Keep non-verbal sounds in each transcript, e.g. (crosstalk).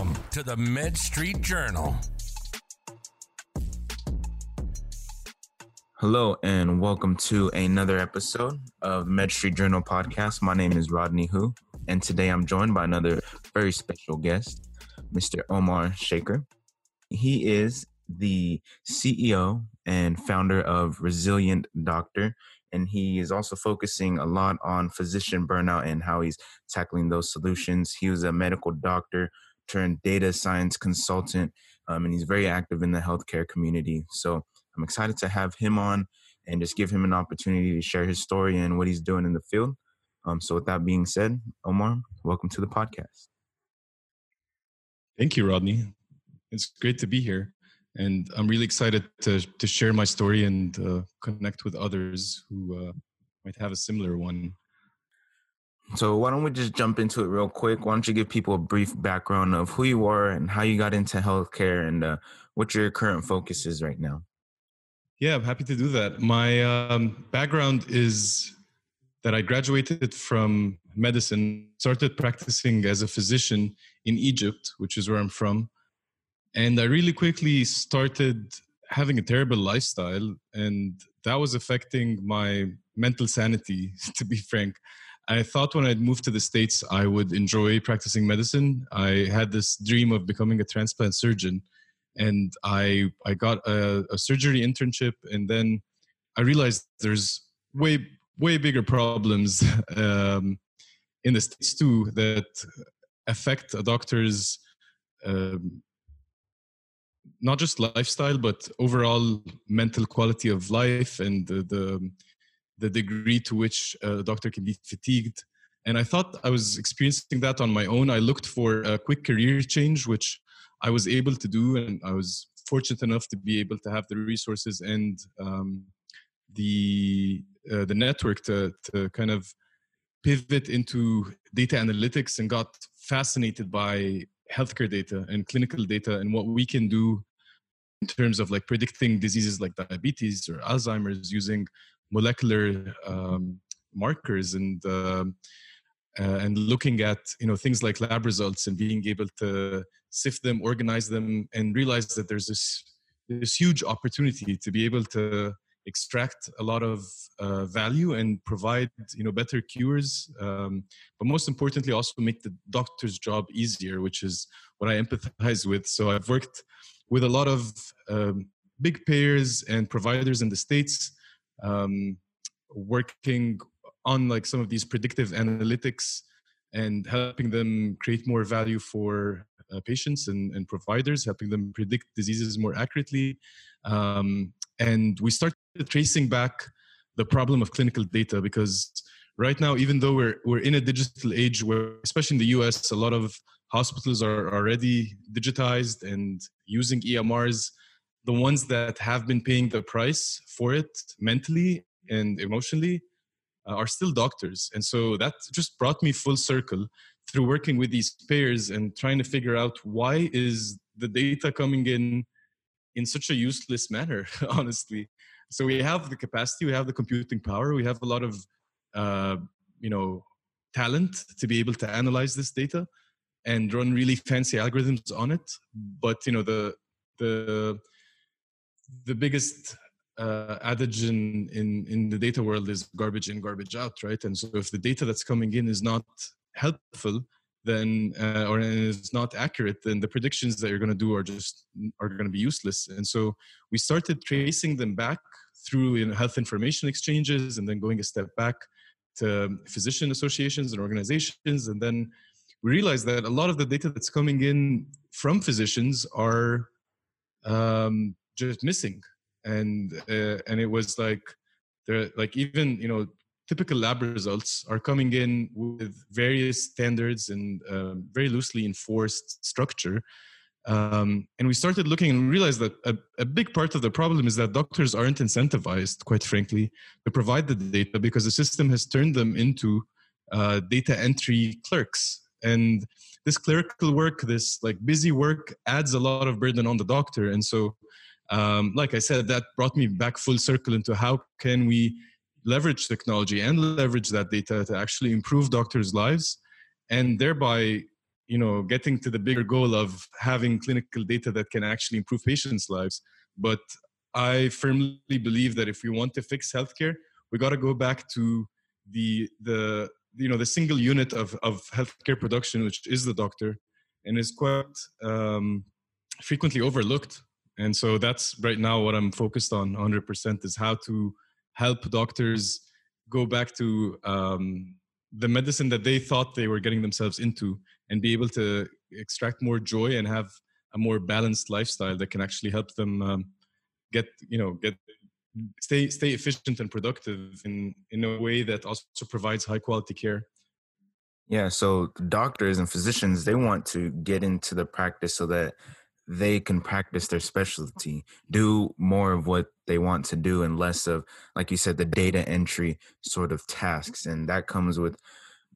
Welcome to the Med Street Journal. Hello, and welcome to another episode of Med Street Journal podcast. My name is Rodney Hu, and today I'm joined by another very special guest, Mr. Omar Shaker. He is the CEO and founder of Resilient Doctor, and he is also focusing a lot on physician burnout and how he's tackling those solutions. He was a medical doctor turned data science consultant, um, and he's very active in the healthcare community. So I'm excited to have him on and just give him an opportunity to share his story and what he's doing in the field. Um, so with that being said, Omar, welcome to the podcast. Thank you, Rodney. It's great to be here and I'm really excited to to share my story and uh, connect with others who uh, might have a similar one. So why don't we just jump into it real quick? Why don't you give people a brief background of who you are and how you got into healthcare and uh, what your current focus is right now? Yeah, I'm happy to do that. My um, background is that I graduated from medicine, started practicing as a physician in Egypt, which is where I'm from and i really quickly started having a terrible lifestyle and that was affecting my mental sanity (laughs) to be frank i thought when i'd moved to the states i would enjoy practicing medicine. I had this dream of becoming a transplant surgeon and i i got a, a surgery internship and then i realized there's way way bigger problems (laughs) um, in the states too that affect a doctor's um, not just lifestyle but overall mental quality of life and the the, the degree to which a doctor can be fatigued. And i thought i was experiencing that on my own. I looked for a quick career change which i was able to do and i was fortunate enough to be able to have the resources and um, the uh, the network to to kind of pivot into data analytics and got fascinated by healthcare data and clinical data and what we can do in terms of like predicting diseases like diabetes or Alzheimer's using molecular um, markers and uh, uh, and looking at you know things like lab results and being able to sift them, organize them, and realize that there's this this huge opportunity to be able to extract a lot of uh, value and provide you know better cures um, but most importantly also make the doctor's job easier which is what i empathize with. So i've worked with a lot of um, big payers and providers in the states um, working on like some of these predictive analytics and helping them create more value for uh, patients and, and, providers helping them predict diseases more accurately um, and we started tracing back the problem of clinical data because right now even though we're, we're in a digital age where especially in the us a lot of hospitals are already digitized and using EMRs. The ones that have been paying the price for it mentally and emotionally uh, are still doctors. And so that just brought me full circle through working with these payers and trying to figure out why is the data coming in in such a useless manner (laughs) honestly so we have the capacity we have the computing power we have a lot of uh, you know talent to be able to analyze this data and run really fancy algorithms on it but you know the the the biggest uh, adage in, in in the data world is garbage in garbage out right? And so if the data that's coming in is not helpful then uh, or is not accurate then the predictions that you're going to do are just are going to be useless. And so we started tracing them back through you know, health information exchanges and then going a step back to physician associations and organizations. And then we realized that a lot of the data that's coming in from physicians are um, just missing, and uh, and it was like there like even you know typical lab results are coming in with various standards and um, very loosely enforced structure. Um, and we started looking and realized that a, a, big part of the problem is that doctors aren't incentivized, quite frankly, to provide the data because the system has turned them into uh, data entry clerks. And this clerical work this like busy work adds a lot of burden on the doctor. And so um, like i said that brought me back full circle into how can we leverage technology and leverage that data to actually improve doctors lives and thereby you know getting to the bigger goal of having clinical data that can actually improve patients lives. But i firmly believe that if we want to fix healthcare we got to go back to the the you know the single unit of of healthcare production which is the doctor and is quite um, frequently overlooked and so that's right now what i'm focused on 100% is how to help doctors go back to um, the medicine that they thought they were getting themselves into and be able to extract more joy and have a more balanced lifestyle that can actually help them um, get you know get stay stay efficient and productive in in a way that also provides high quality care. Yeah so doctors and physicians they want to get into the practice so that they can practice their specialty, do more of what they want to do and less of, like you said, the data entry sort of tasks. And that comes with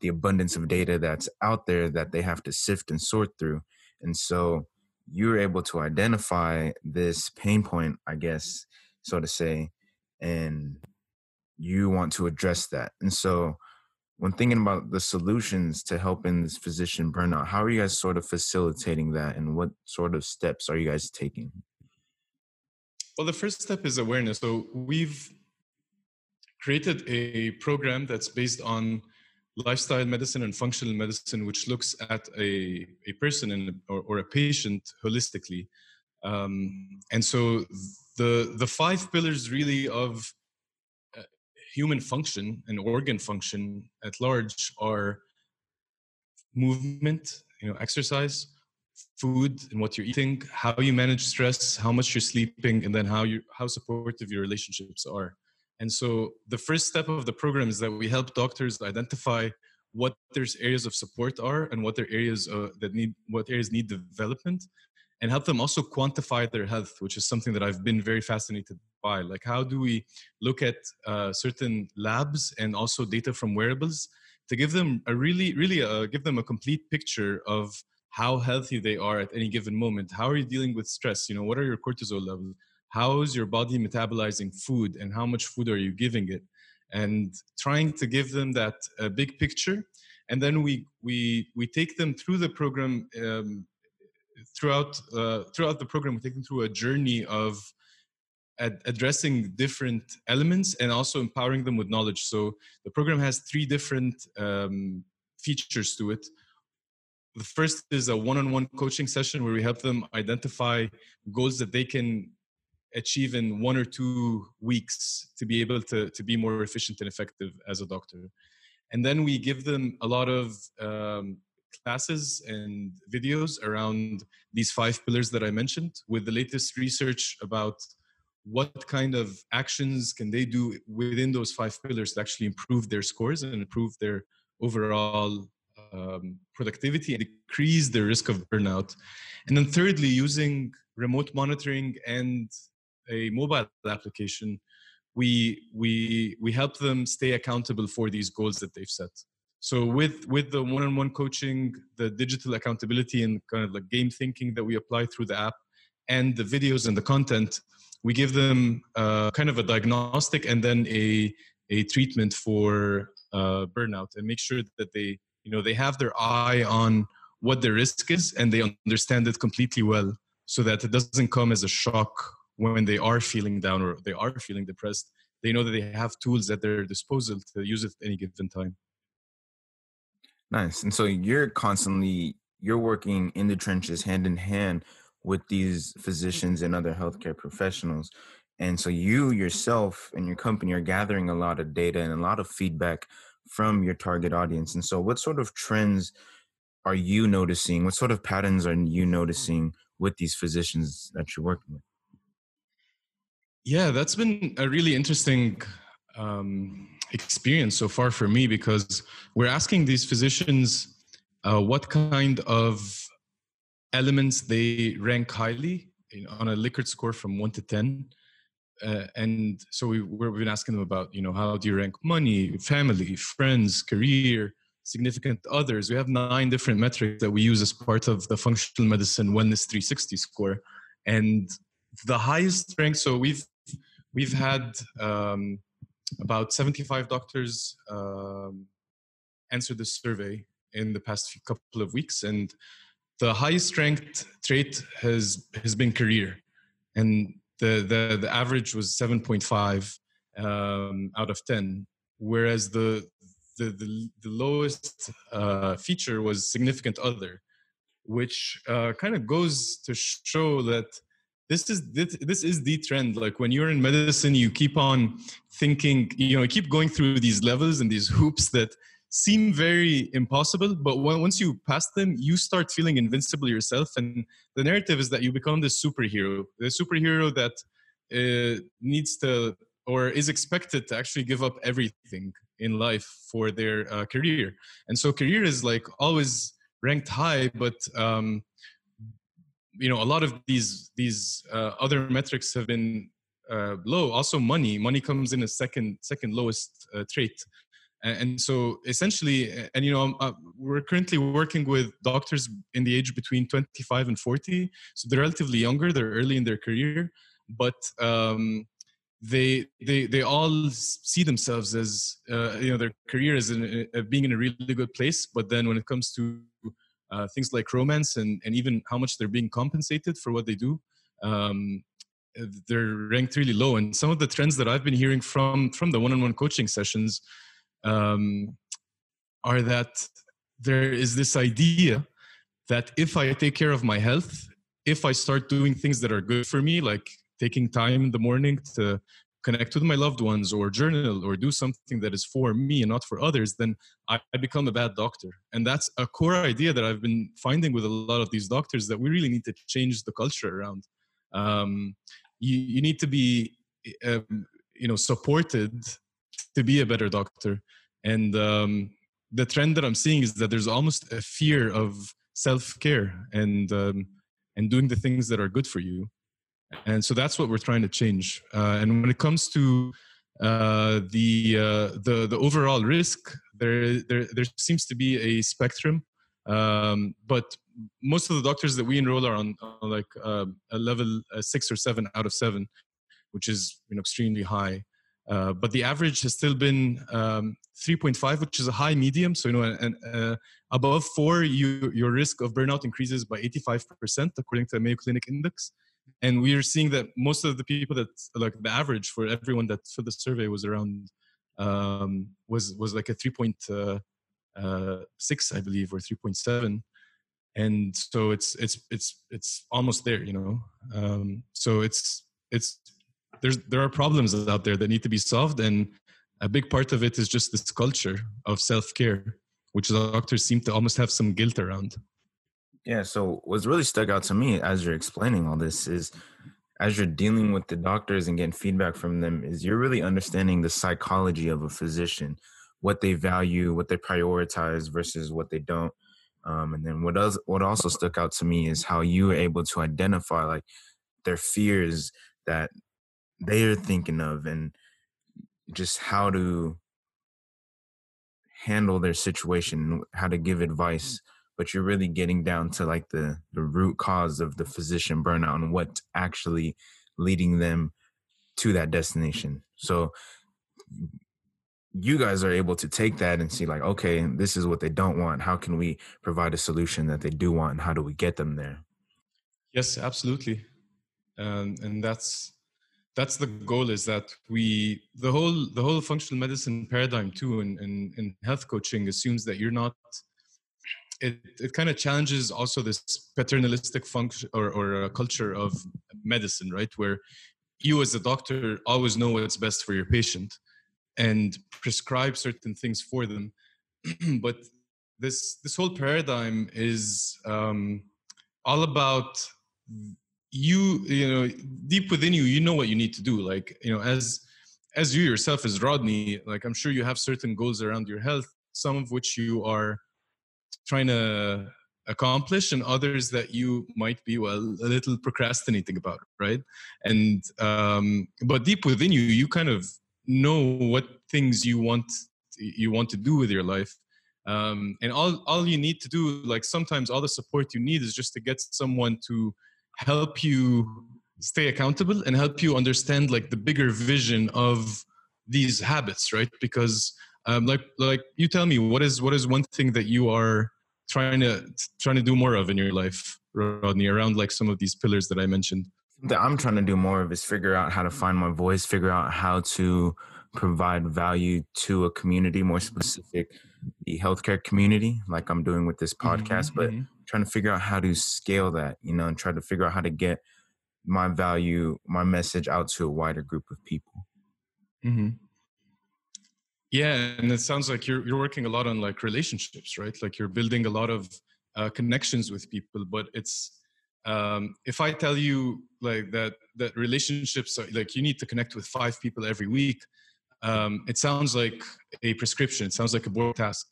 the abundance of data that's out there that they have to sift and sort through. And so you're able to identify this pain point, I guess, so to say, and you want to address that. And so when thinking about the solutions to helping this physician burnout, how are you guys sort of facilitating that and what sort of steps are you guys taking? Well, the first step is awareness. So we've created a program that's based on lifestyle medicine and functional medicine, which looks at a, a person and, or, or a patient holistically. Um, and so the the five pillars really of human function and organ function at large are movement, you know, exercise, food and what you're eating, how you manage stress, how much you're sleeping, and then how you how supportive your relationships are. And so the first step of the program is that we help doctors identify what their areas of support are and what their areas uh, that need what areas need development and help them also quantify their health, which is something that I've been very fascinated by. Like, how do we look at uh, certain labs and also data from wearables to give them a really, really uh, give them a complete picture of how healthy they are at any given moment. How are you dealing with stress? You know, what are your cortisol levels? How is your body metabolizing food, and how much food are you giving it? And trying to give them that uh, big picture, and then we we we take them through the program um, throughout uh, throughout the program, we take them through a journey of ad- addressing different elements and also empowering them with knowledge. So the program has three different um, features to it. The first is a one-on-one coaching session where we help them identify goals that they can achieve in one or two weeks to be able to, to be more efficient and effective as a doctor. And then we give them a lot of um, classes and videos around these five pillars that I mentioned with the latest research about what kind of actions can they do within those five pillars to actually improve their scores and improve their overall um, productivity and decrease the risk of burnout. And then thirdly, using remote monitoring and a mobile application, we we we help them stay accountable for these goals that they've set so with with the one-on-one coaching the digital accountability and kind of like game thinking that we apply through the app and the videos and the content we give them uh, kind of a diagnostic and then a a treatment for uh, burnout and make sure that they you know they have their eye on what the risk is and they understand it completely well so that it doesn't come as a shock when they are feeling down or they are feeling depressed. They know that they have tools at their disposal to use at any given time Nice. And so you're constantly you're working in the trenches hand in hand with these physicians and other healthcare professionals. And so you yourself and your company are gathering a lot of data and a lot of feedback from your target audience. And so what sort of trends are you noticing? What sort of patterns are you noticing with these physicians that you're working with? Yeah, that's been a really interesting um, experience so far for me because we're asking these physicians uh, what kind of elements they rank highly know, on a Likert score from one to ten. Uh, and so we, we've been asking them about, you know, how do you rank money, family, friends, career, significant others. We have nine different metrics that we use as part of the functional medicine wellness 360 score. And the highest rank, so we've we've had um, about 75 doctors um, answered the survey in the past few couple of weeks, and the highest ranked trait has has been career, and the the, the average was seven point five um, out of ten, whereas the the the, the lowest uh, feature was significant other, which uh, kind of goes to show that this is this, this is the trend. Like when you're in medicine you keep on thinking you know you keep going through these levels and these hoops that seem very impossible but when, once you pass them you start feeling invincible yourself. And the narrative is that you become the superhero the superhero that uh, needs to or is expected to actually give up everything in life for their uh, career. And so career is like always ranked high but um, you know a lot of these these uh, other metrics have been uh, low. Also money money comes in a second second lowest uh, trait. And, so essentially and you know uh, we're currently working with doctors in the age between 25 and 40 so they're relatively younger they're early in their career but um, they they they all see themselves as uh, you know their career as in, uh, being in a really good place. But then when it comes to uh, things like romance and, and even how much they're being compensated for what they do um, they're ranked really low. And some of the trends that i've been hearing from from the one-on-one coaching sessions um, are that there is this idea that if i take care of my health if i start doing things that are good for me like taking time in the morning to connect with my loved ones or journal or do something that is for me and not for others, then I, I, become a bad doctor. And that's a core idea that I've been finding with a lot of these doctors that we really need to change the culture around. Um, you, you need to be, um, you know, supported to be a better doctor. And um, the trend that I'm seeing is that there's almost a fear of self-care and um, and doing the things that are good for you and so that's what we're trying to change. Uh, and when it comes to uh, the uh, the the overall risk there there there seems to be a spectrum. Um, but most of the doctors that we enroll are on, on like uh, a level a six or seven out of seven which is you know extremely high. Uh, but the average has still been um, 3.5 which is a high medium. So you know and uh, above four you your risk of burnout increases by 85% according to the mayo clinic index and we are seeing that most of the people that like the average for everyone that for the survey was around um, was was like a 3.6 uh, uh, i believe or 3.7 and so it's it's it's it's almost there you know? Um, so it's it's there's there are problems out there that need to be solved. And a big part of it is just this culture of self-care which doctors seem to almost have some guilt around yeah. So what's really stuck out to me as you're explaining all this is as you're dealing with the doctors and getting feedback from them is you're really understanding the psychology of a physician, what they value, what they prioritize versus what they don't. Um, and then what does what also stuck out to me is how you were able to identify like their fears that they are thinking of and just how to handle their situation, how to give advice but you're really getting down to like the the root cause of the physician burnout and what's actually leading them to that destination. So you guys are able to take that and see like okay this is what they don't want. How can we provide a solution that they do want and how do we get them there? Yes absolutely. Um, and that's that's the goal is that we the whole the whole functional medicine paradigm too in, in, in health coaching assumes that you're not it, it kind of challenges also this paternalistic function or, or culture of medicine, right? Where you as a doctor always know what's best for your patient and prescribe certain things for them. (clears throat) but this this whole paradigm is um, all about you you know deep within you you know what you need to do like you know as as you yourself as rodney like i'm sure you have certain goals around your health some of which you are trying to accomplish and others that you might be well a little procrastinating about right? And um but deep within you you kind of know what things you want you want to do with your life. Um and all all you need to do like sometimes all the support you need is just to get someone to help you stay accountable and help you understand like the bigger vision of these habits right? Because um, like like you tell me what is what is one thing that you are trying to trying to do more of in your life rodney around like some of these pillars that i mentioned that i'm trying to do more of is figure out how to find my voice figure out how to provide value to a community more specific the healthcare community like i'm doing with this podcast mm-hmm. but mm-hmm. trying to figure out how to scale that you know and try to figure out how to get my value my message out to a wider group of people mm-hmm. Yeah, and it sounds like you're you're working a lot on like relationships, right? Like you're building a lot of uh, connections with people. But it's um, if I tell you like that that relationships are, like you need to connect with five people every week, um, it sounds like a prescription. It sounds like a board task.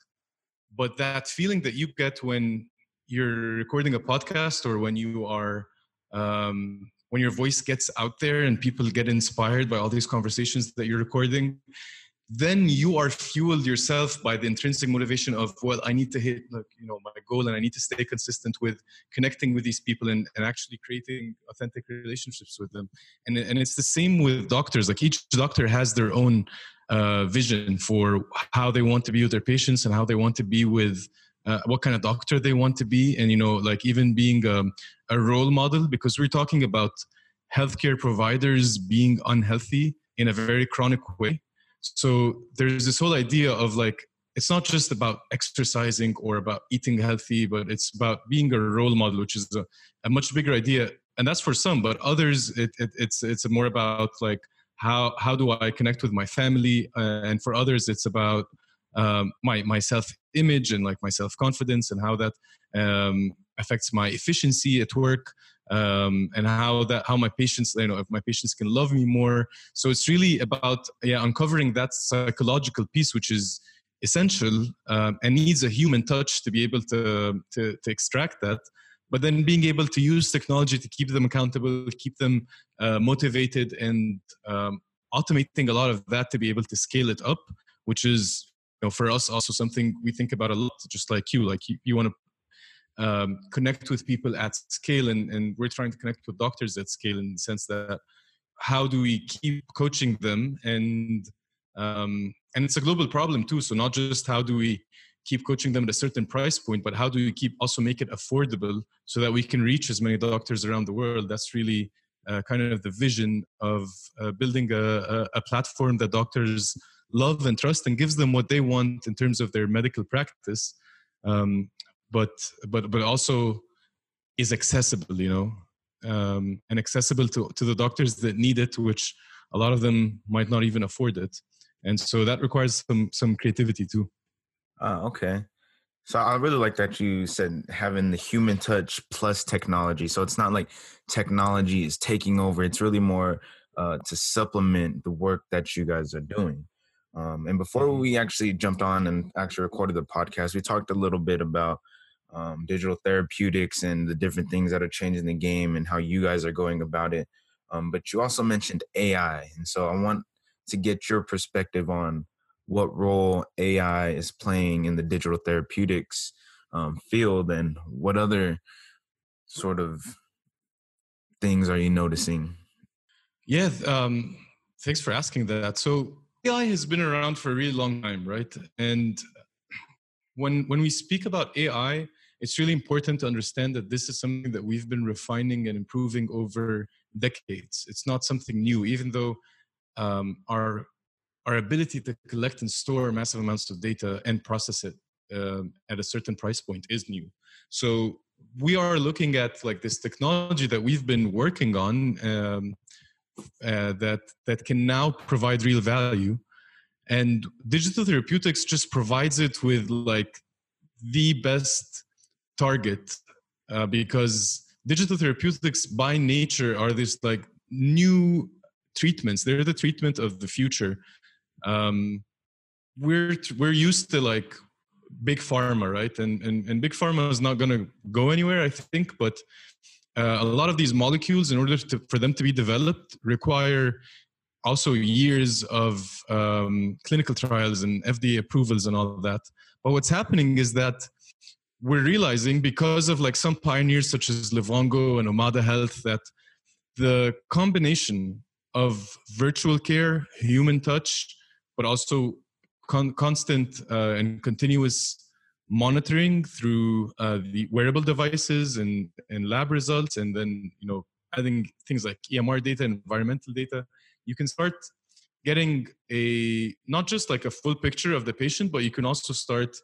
But that feeling that you get when you're recording a podcast or when you are um, when your voice gets out there and people get inspired by all these conversations that you're recording then you are fueled yourself by the intrinsic motivation of well i need to hit like you know my goal and i need to stay consistent with connecting with these people and, and actually creating authentic relationships with them. And, and it's the same with doctors. Like each doctor has their own uh, vision for how they want to be with their patients and how they want to be with uh, what kind of doctor they want to be. And you know like even being um, a role model because we're talking about healthcare providers being unhealthy in a very chronic way so there's this whole idea of like it's not just about exercising or about eating healthy, but it's about being a role model, which is a, a much bigger idea. And that's for some, but others, it, it, it's it's more about like how how do I connect with my family, uh, and for others, it's about um, my my self image and like my self confidence and how that um, affects my efficiency at work um, and how that how my patients you know if my patients can love me more. So it's really about yeah uncovering that psychological piece which is essential um, and needs a human touch to be able to, to to extract that. But then being able to use technology to keep them accountable keep them uh, motivated and um, automating a lot of that to be able to scale it up which is you know, for us also something we think about a lot just like you. Like you, you want to um, connect with people at scale and, and we're trying to connect with doctors at scale in the sense that how do we keep coaching them? And um, and it's a global problem too so not just how do we keep coaching them at a certain price point but how do we keep also make it affordable so that we can reach as many doctors around the world? That's really uh, kind of the vision of uh, building a, a, a platform that doctors love and trust and gives them what they want in terms of their medical practice. Um, but but but also is accessible you know um, and accessible to, to the doctors that need it which a lot of them might not even afford it. And so that requires some some creativity too. Uh, okay. So i really like that you said having the human touch plus technology. So it's not like technology is taking over. It's really more uh, to supplement the work that you guys are doing. Um, and before mm-hmm. we actually jumped on and actually recorded the podcast we talked a little bit about um, digital therapeutics and the different things that are changing the game and how you guys are going about it. Um, but you also mentioned AI. And so I want to get your perspective on what role AI is playing in the digital therapeutics um, field and what other sort of things are you noticing? Yeah, um, thanks for asking that. So AI has been around for a really long time, right? And when when we speak about AI, it's really important to understand that this is something that we've been refining and improving over decades. It's not something new, even though um, our our ability to collect and store massive amounts of data and process it uh, at a certain price point is new. So we are looking at like this technology that we've been working on um, uh, that that can now provide real value, and digital therapeutics just provides it with like the best target uh, because digital therapeutics by nature are these like new treatments. They're the treatment of the future. Um, we're we're used to like big pharma right? And and, and big pharma is not going to go anywhere i think but uh, a lot of these molecules in order to, for them to be developed require also years of um, clinical trials and fda approvals and all of that. But what's happening is that we're realizing because of like some pioneers such as Livongo and Omada Health that the combination of virtual care, human touch, but also con- constant uh, and continuous monitoring through uh, the wearable devices and, and lab results, and then you know adding things like EMR data, environmental data, you can start getting a not just like a full picture of the patient, but you can also start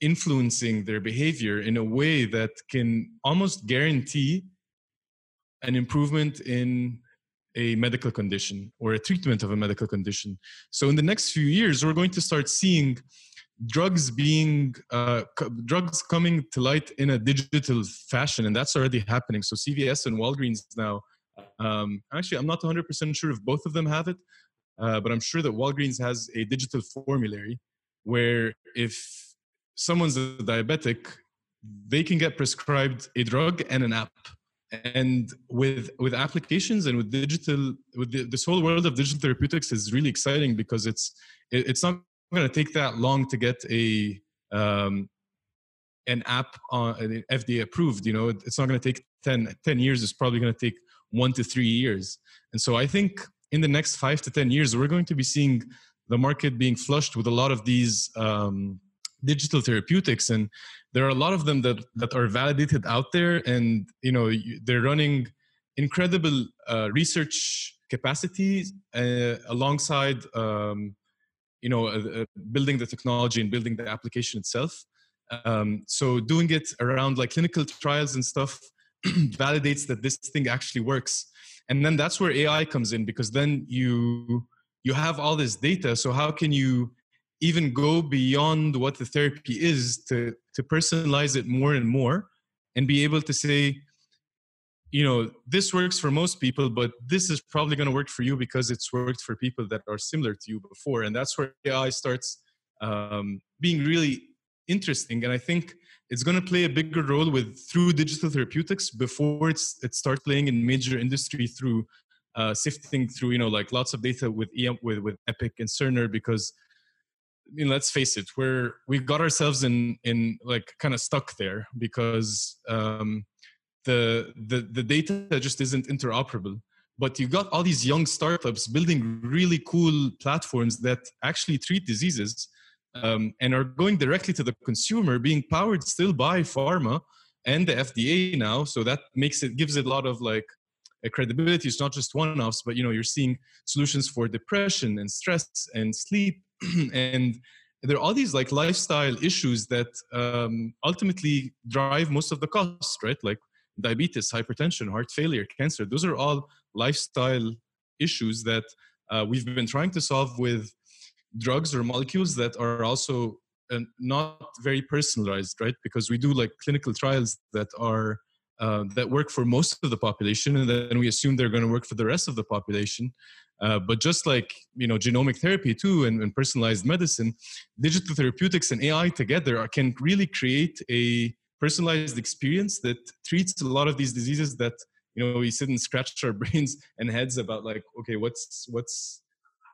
influencing their behavior in a way that can almost guarantee an improvement in a medical condition or a treatment of a medical condition. So in the next few years, we're going to start seeing drugs being uh, drugs coming to light in a digital fashion, and that's already happening. So CVS and Walgreens now. Um, actually, I'm not 100% sure if both of them have it, uh, but I'm sure that Walgreens has a digital formulary where if someone's a diabetic, they can get prescribed a drug and an app and with with applications and with digital with the, this whole world of digital therapeutics is really exciting because it's it, it's not going to take that long to get a um, an app on FDA approved. You know, it's not going to take 10, 10 years. It's probably going to take one to three years. And so I think in the next five to ten years, we're going to be seeing the market being flushed with a lot of these um, digital therapeutics and there are a lot of them that that are validated out there and you know they're running incredible uh, research capacities uh, alongside um, you know uh, uh, building the technology and building the application itself. Um, so doing it around like clinical trials and stuff (clears throat) validates that this thing actually works. And then that's where ai comes in because then you you have all this data so how can you even go beyond what the therapy is to to personalize it more and more and be able to say you know this works for most people but this is probably going to work for you because it's worked for people that are similar to you before. And that's where ai starts um, being really interesting. And i think it's going to play a bigger role with through digital therapeutics before it's it starts playing in major industry through uh, sifting through you know like lots of data with EM, with with epic and cerner because I mean, let's face it, we're we got ourselves in in like kind of stuck there because um, the the the data just isn't interoperable. But you got all these young startups building really cool platforms that actually treat diseases um, and are going directly to the consumer, being powered still by pharma and the FDA now. So that makes it gives it a lot of like credibility. It's not just one-offs, but you know you're seeing solutions for depression and stress and sleep (clears throat) and there are all these like lifestyle issues that um, ultimately drive most of the costs right? Like diabetes hypertension heart failure cancer those are all lifestyle issues that uh, we've been trying to solve with drugs or molecules that are also uh, not very personalized right? Because we do like clinical trials that are uh, that work for most of the population and then we assume they're going to work for the rest of the population uh, but just like you know genomic therapy too and, and, personalized medicine digital therapeutics and ai together can really create a personalized experience that treats a lot of these diseases that you know we sit and scratch our (laughs) brains and heads about like okay what's what's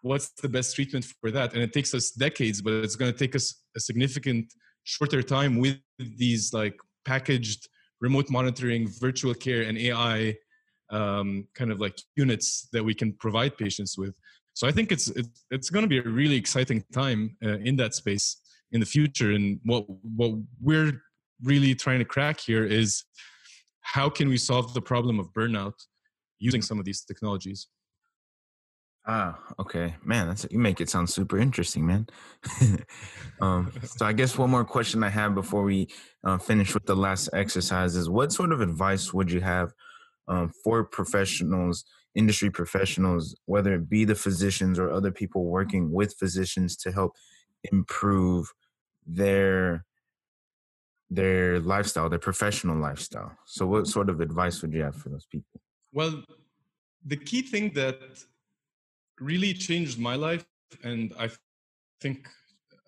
what's the best treatment for that? And it takes us decades but it's going to take us a significant shorter time with these like packaged remote monitoring virtual care and ai um, kind of like units that we can provide patients with. So I think it's it's, it's going to be a really exciting time uh, in that space in the future. And what what we're really trying to crack here is how can we solve the problem of burnout using some of these technologies. Ah, okay, man. That's you make it sound super interesting, man. (laughs) um, so I guess one more question I have before we uh, finish with the last exercise is: What sort of advice would you have um, for professionals, industry professionals, whether it be the physicians or other people working with physicians to help improve their their lifestyle, their professional lifestyle. So, what sort of advice would you have for those people? Well, the key thing that really changed my life, and I think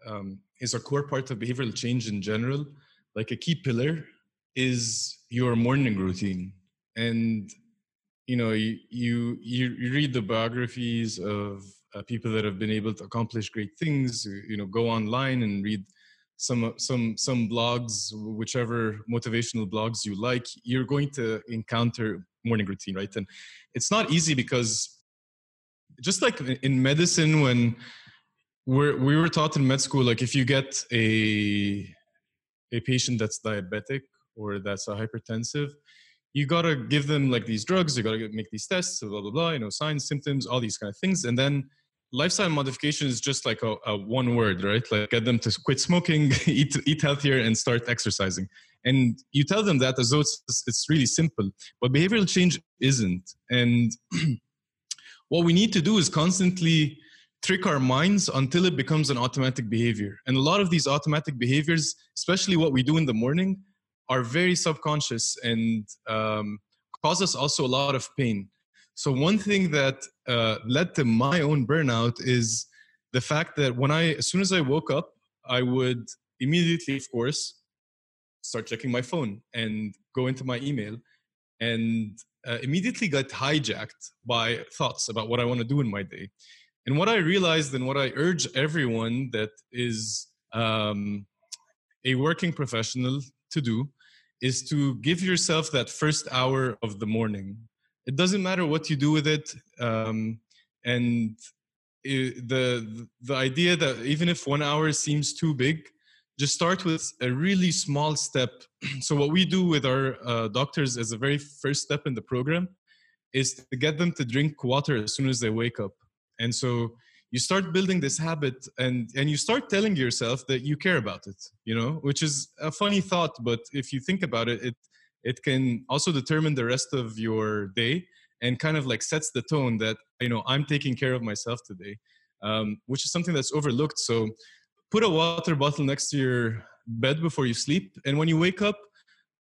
um, is a core part of behavioral change in general, like a key pillar, is your morning routine and you know you you you read the biographies of uh, people that have been able to accomplish great things you know go online and read some some some blogs whichever motivational blogs you like you're going to encounter morning routine right? And it's not easy because just like in medicine when we're, we were taught in med school like if you get a a patient that's diabetic or that's a hypertensive you gotta give them like these drugs you gotta make these tests blah blah blah you know signs symptoms all these kind of things and then lifestyle modification is just like a, a, one word right? Like get them to quit smoking (laughs) eat eat healthier and start exercising. And you tell them that as though it's, it's really simple but behavioral change isn't. And (clears throat) what we need to do is constantly trick our minds until it becomes an automatic behavior. And a lot of these automatic behaviors especially what we do in the morning are very subconscious and um, cause us also a lot of pain so one thing that uh, led to my own burnout is the fact that when I, as soon as I woke up, I would immediately, of course, start checking my phone and go into my email, and uh, immediately got hijacked by thoughts about what I want to do in my day. And what I realized, and what I urge everyone that is um, a working professional to do, is to give yourself that first hour of the morning. It doesn't matter what you do with it um, and it, the the idea that even if one hour seems too big just start with a really small step. (clears throat) So what we do with our uh, doctors as a very first step in the program is to get them to drink water as soon as they wake up. And so you start building this habit and and you start telling yourself that you care about it you know which is a funny thought but if you think about it it it can also determine the rest of your day and kind of like sets the tone that you know i'm taking care of myself today um, which is something that's overlooked. So put a water bottle next to your bed before you sleep and when you wake up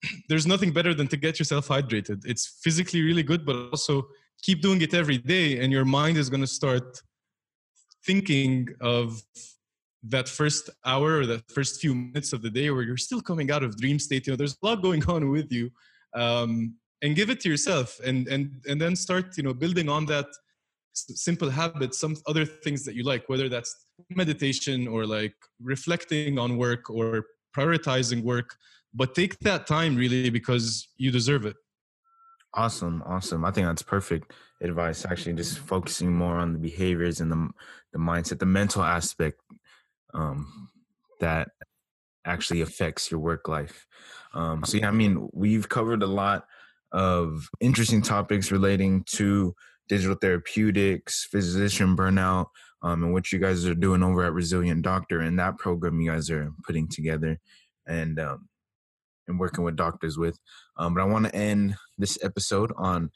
(clears throat) there's nothing better than to get yourself hydrated. It's physically really good but also keep doing it every day and your mind is going to start thinking of that first hour or that first few minutes of the day where you're still coming out of dream state you know there's a lot going (laughs) on with you um, and give it to yourself and and and then start you know building on that simple habits some other things that you like whether that's meditation or like reflecting on work or prioritizing work but take that time really because you deserve it awesome awesome i think that's perfect advice actually just focusing more on the behaviors and the the mindset the mental aspect um, that actually affects your work life. Um, so yeah, I mean, we've covered a lot of interesting topics relating to digital therapeutics, physician burnout, um, and what you guys are doing over at Resilient Doctor and that program you guys are putting together and um, and working with doctors with. Um, but I want to end this episode on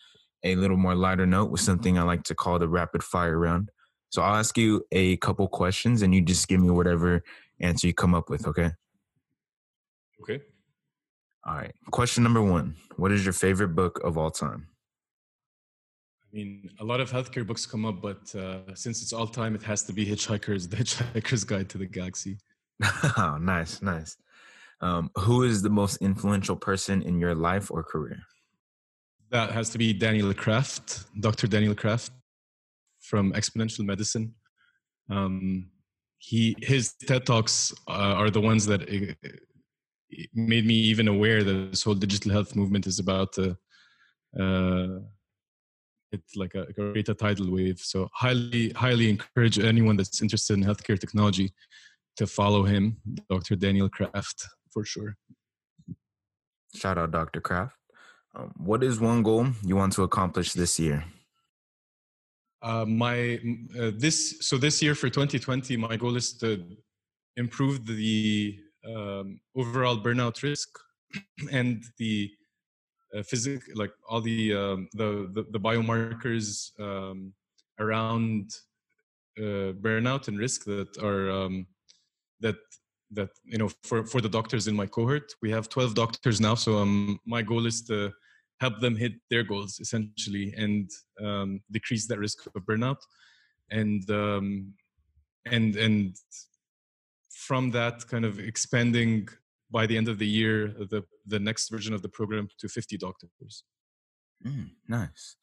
a little more lighter note with something I like to call the rapid fire round. So I'll ask you a couple questions and you just give me whatever answer you come up with, okay? Okay. All right. Question number one What is your favorite book of all time? I mean, a lot of healthcare books come up, but uh, since it's all time, it has to be Hitchhiker's The (laughs) Hitchhiker's Guide to the Galaxy. (laughs) oh, nice, nice. Um, who is the most influential person in your life or career? That has to be Daniel Kraft, Dr. Daniel Kraft from exponential medicine. Um, he his TED talks uh, are the ones that it, uh, it made me even aware that this whole digital health movement is about to uh, it's like a, create a tidal wave. So highly highly encourage anyone that's interested in healthcare technology to follow him, Dr. Daniel Kraft, for sure. Shout out, Dr. Kraft. Um, what is one goal you want to accomplish this year? Uh, my uh, this so this year for 2020, my goal is to improve the um, overall burnout risk (clears throat) and the uh, physic like all the, um, the, the the biomarkers um, around uh, burnout and risk that are um, that that you know for for the doctors in my cohort we have 12 doctors now so um my goal is to help them hit their goals essentially and um, decrease that risk of burnout. And um, and and from that kind of expanding by the end of the year the the next version of the program to 50 doctors. Mm, nice.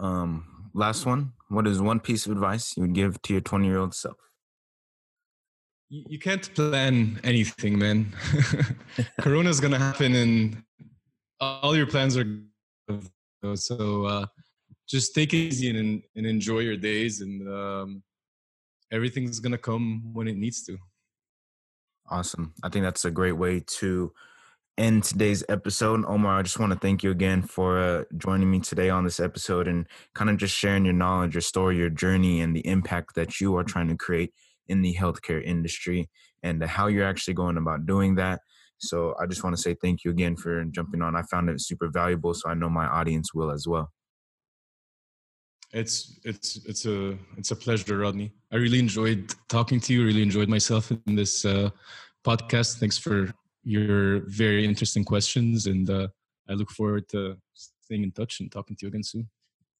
Um, last one. What is one piece of advice you would give to your 20 year old self you, can't plan anything man (laughs) corona's gonna happen and all your plans are so uh, just take it easy and, and enjoy your days and um, everything's gonna come when it needs to. Awesome. I think that's a great way to end today's episode. Omar, I just want to thank you again for uh, joining me today on this episode and kind of just sharing your knowledge, your story, your journey, and the impact that you are trying to create in the healthcare industry and how you're actually going about doing that. So I just want to say thank you again for jumping on. I found it super valuable, so I know my audience will as well. It's it's it's a it's a pleasure, Rodney. I really enjoyed talking to you. Really enjoyed myself in this uh, podcast. Thanks for your very interesting questions, and uh, I look forward to staying in touch and talking to you again soon.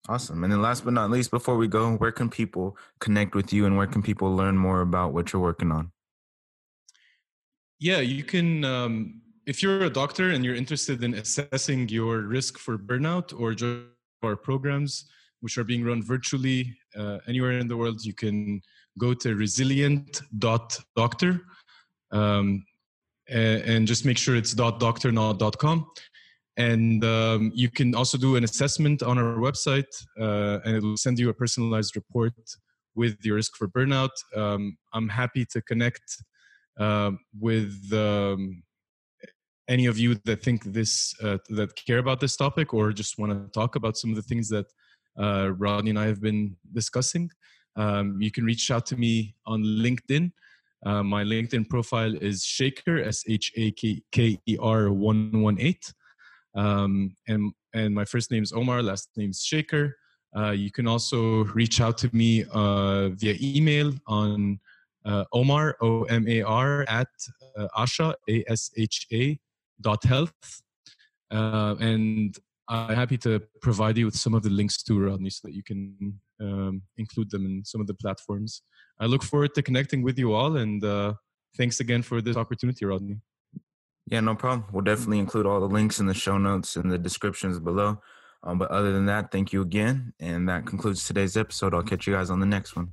Awesome. And then last but not least, before we go, where can people connect with you and where can people learn more about what you're working on? Yeah, you can. Um, if you're a doctor and you're interested in assessing your risk for burnout or our programs, which are being run virtually uh, anywhere in the world, you can go to resilient.doctor um, and just make sure it's .doctor, not .com. And um, you can also do an assessment on our website, uh, and it will send you a personalized report with your risk for burnout. Um, I'm happy to connect uh, with um, any of you that think this, uh, that care about this topic, or just want to talk about some of the things that uh, Rodney and I have been discussing. Um, you can reach out to me on LinkedIn. Uh, my LinkedIn profile is Shaker, S H A K E R 118. Um, and, and my first name is Omar, last name is Shaker. Uh, you can also reach out to me uh, via email on uh, Omar, O M A R, at uh, Asha, A S H A, dot health. Uh, and I'm happy to provide you with some of the links to Rodney so that you can um, include them in some of the platforms. I look forward to connecting with you all, and uh, thanks again for this opportunity, Rodney. Yeah, no problem. We'll definitely include all the links in the show notes and the descriptions below. Um, but other than that, thank you again. And that concludes today's episode. I'll catch you guys on the next one.